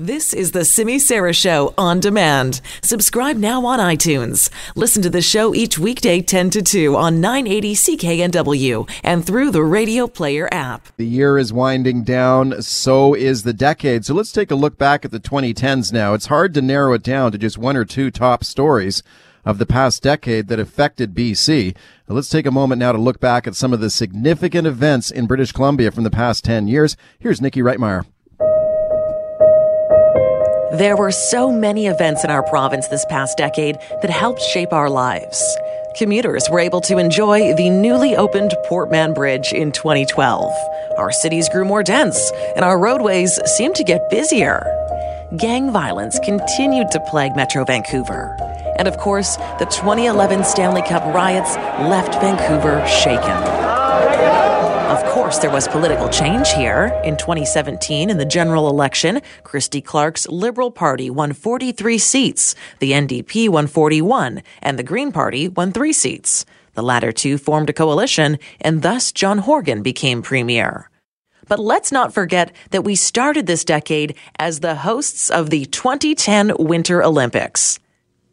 This is the Simi Sara Show on demand. Subscribe now on iTunes. Listen to the show each weekday 10 to 2 on 980 CKNW and through the Radio Player app. The year is winding down, so is the decade. So let's take a look back at the 2010s now. It's hard to narrow it down to just one or two top stories of the past decade that affected BC. Now, let's take a moment now to look back at some of the significant events in British Columbia from the past 10 years. Here's Nikki Reitmeyer. There were so many events in our province this past decade that helped shape our lives. Commuters were able to enjoy the newly opened Port Mann Bridge in 2012. Our cities grew more dense, and our roadways seemed to get busier. Gang violence continued to plague Metro Vancouver. And of course, the 2011 Stanley Cup riots left Vancouver shaken. Of course, there was political change here. In 2017, in the general election, Christy Clark's Liberal Party won 43 seats, the NDP won 41, and the Green Party won three seats. The latter two formed a coalition, and thus John Horgan became premier. But let's not forget that we started this decade as the hosts of the 2010 Winter Olympics.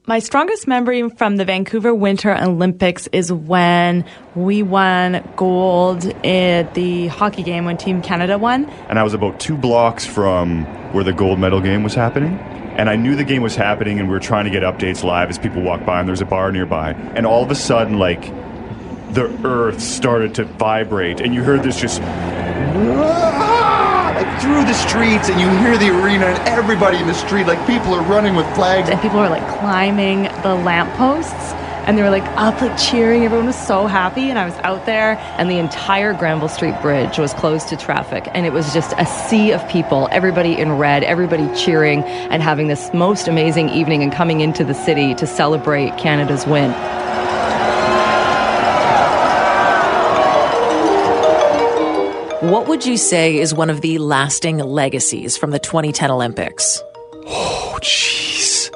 My strongest memory from the Vancouver Winter Olympics is when we won gold at the hockey game when Team Canada won. And I was about two blocks from where the gold medal game was happening. And I knew the game was happening, and we were trying to get updates live as people walked by, and there's a bar nearby. And all of a sudden, like, the earth started to vibrate, and you heard this just like through the streets and you hear the arena and everybody in the street like people are running with flags. And people are like climbing the lampposts and they were like up like cheering. Everyone was so happy and i was out there and the entire granville street bridge was closed to traffic and it was just a sea of people everybody in red everybody cheering and having this most amazing evening and coming into the city to celebrate canada's win What would you say is one of the lasting legacies from the 2010 Olympics? oh jeez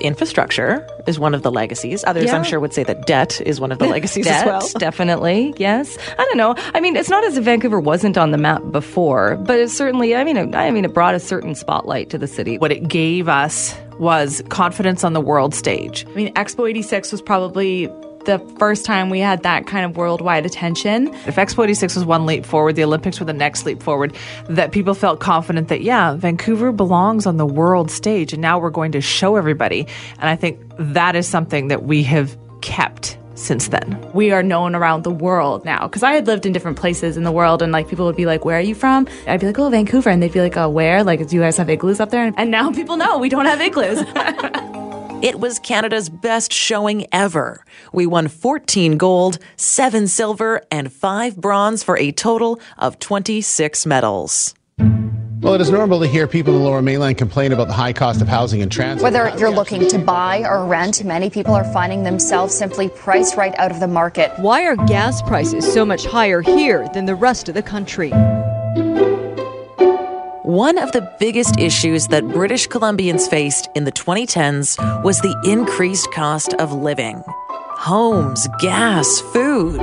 Infrastructure is one of the legacies. Others, Yeah. I'm sure, would say that debt is one of the legacies as well. definitely, yes. I don't know. I mean, it's not as if Vancouver wasn't on the map before, but it certainly. I mean, it, I mean, it brought a certain spotlight to the city. what it gave us was confidence on the world stage. I mean, Expo 86 was probably the first time we had that kind of worldwide attention. If Expo 86 was one leap forward, the Olympics were the next leap forward, that people felt confident that, yeah, Vancouver belongs on the world stage, and now we're going to show everybody. And I think that is something that we have kept since then. We are known around the world now because I had lived in different places in the world, and like people would be like, "Where are you from?" I'd be like, "Oh, Vancouver," and they'd be like, "Oh, where? Like, do you guys have igloos up there?" And now people know we don't have igloos. It was Canada's best showing ever. We won 14 gold, 7 silver, and 5 bronze for a total of 26 medals. Well, it is normal to hear people in the lower mainland complain about the high cost of housing and transit. Whether you're looking to buy or rent, many people are finding themselves simply priced right out of the market. Why are gas prices so much higher here than the rest of the country? One of the biggest issues that British Columbians faced in the 2010s was the increased cost of living. Homes, gas, food.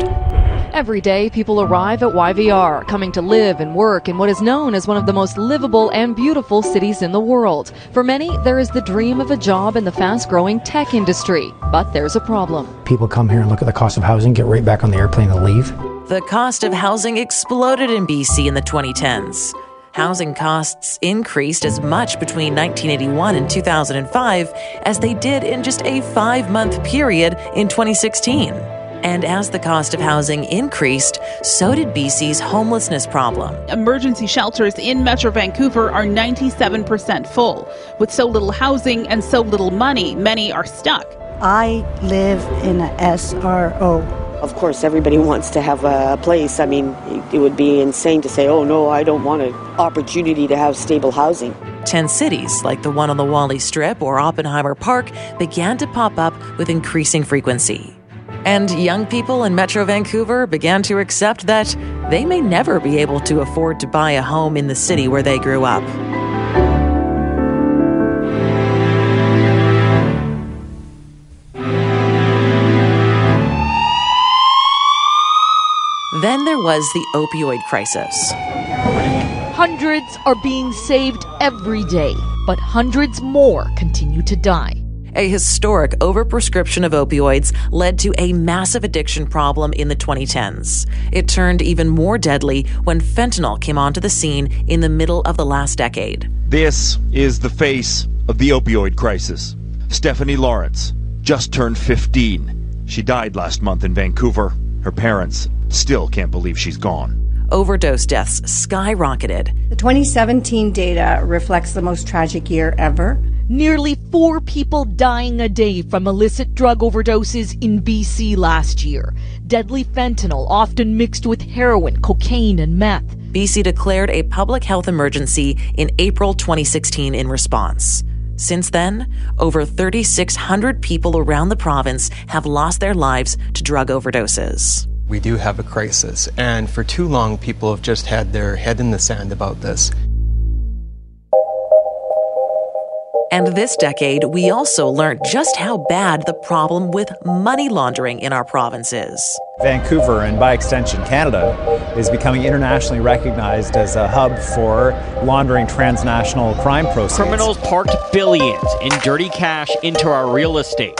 Every day, people arrive at YVR, coming to live and work in what is known as one of the most livable and beautiful cities in the world. For many, there is the dream of a job in the fast growing tech industry. But there's a problem. People come here and look at the cost of housing, get right back on the airplane and leave. The cost of housing exploded in BC in the 2010s. Housing costs increased as much between 1981 and 2005 as they did in just a five month period in 2016. And as the cost of housing increased, so did BC's homelessness problem. Emergency shelters in Metro Vancouver are 97% full. With so little housing and so little money, many are stuck. I live in a SRO. Of course, everybody wants to have a place. I mean, it would be insane to say, oh no, I don't want an opportunity to have stable housing. Ten cities, like the one on the Whalley Strip or Oppenheimer Park, began to pop up with increasing frequency. And young people in Metro Vancouver began to accept that they may never be able to afford to buy a home in the city where they grew up. Then there was the opioid crisis. Hundreds are being saved every day, but hundreds more continue to die. A historic overprescription of opioids led to a massive addiction problem in the 2010s. It turned even more deadly when fentanyl came onto the scene in the middle of the last decade. This is the face of the opioid crisis. Stephanie Lawrence just turned 15. She died last month in Vancouver. Her parents still can't believe she's gone. Overdose deaths skyrocketed. The 2017 data reflects the most tragic year ever. Nearly four people dying a day from illicit drug overdoses in BC last year. Deadly fentanyl, often mixed with heroin, cocaine, and meth. BC declared a public health emergency in April 2016 in response. Since then, over 3,600 people around the province have lost their lives to drug overdoses. We do have a crisis, and for too long, people have just had their head in the sand about this. And this decade, we also learned just how bad the problem with money laundering in our province is. Vancouver, and by extension Canada, is becoming internationally recognized as a hub for laundering transnational crime proceeds. Criminals parked billions in dirty cash into our real estate.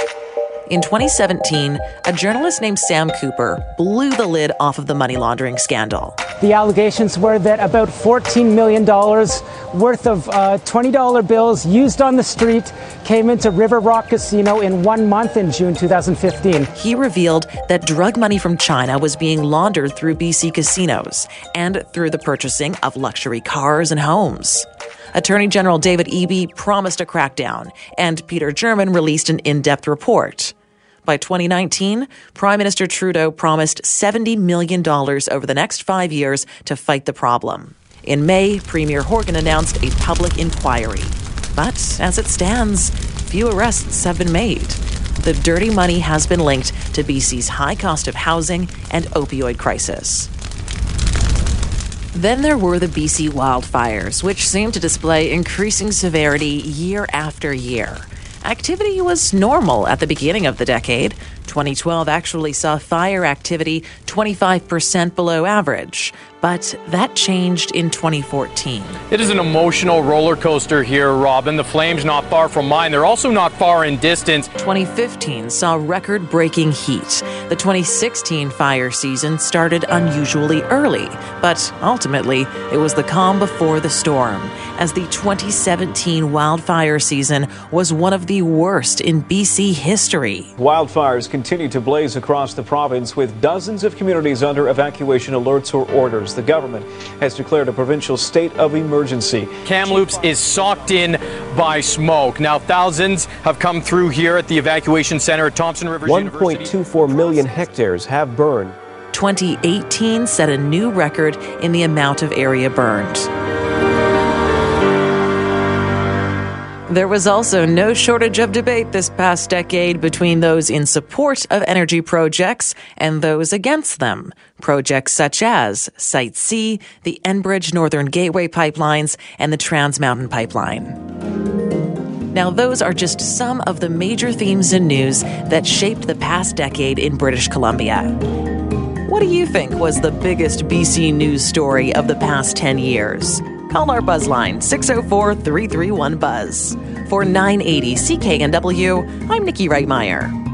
In 2017, a journalist named Sam Cooper blew the lid off of the money laundering scandal. The allegations were that about $14 million worth of uh, $20 bills used on the street came into River Rock Casino in one month in June 2015. He revealed that drug money from China was being laundered through BC casinos and through the purchasing of luxury cars and homes. Attorney General David Eby promised a crackdown, and Peter German released an in depth report. By 2019, Prime Minister Trudeau promised $70 million over the next five years to fight the problem. In May, Premier Horgan announced a public inquiry. But as it stands, few arrests have been made. The dirty money has been linked to BC's high cost of housing and opioid crisis. Then there were the BC wildfires, which seemed to display increasing severity year after year. Activity was normal at the beginning of the decade. 2012 actually saw fire activity 25% below average, but that changed in 2014. It is an emotional roller coaster here, Robin. The flames not far from mine. They're also not far in distance. 2015 saw record breaking heat. The 2016 fire season started unusually early, but ultimately it was the calm before the storm, as the 2017 wildfire season was one of the worst in BC history. Wildfires continue to blaze across the province with dozens of communities under evacuation alerts or orders. The government has declared a provincial state of emergency. Kamloops is socked in by smoke. Now, thousands have come through here at the evacuation center at Thompson Rivers 1.24 million hectares have burned. 2018 set a new record in the amount of area burned. There was also no shortage of debate this past decade between those in support of energy projects and those against them. Projects such as Site C, the Enbridge Northern Gateway pipelines, and the Trans Mountain Pipeline. Now, those are just some of the major themes and news that shaped the past decade in British Columbia. What do you think was the biggest BC news story of the past 10 years? Call our Buzzline 604 331 Buzz. For 980 CKNW, I'm Nikki Reitmeyer.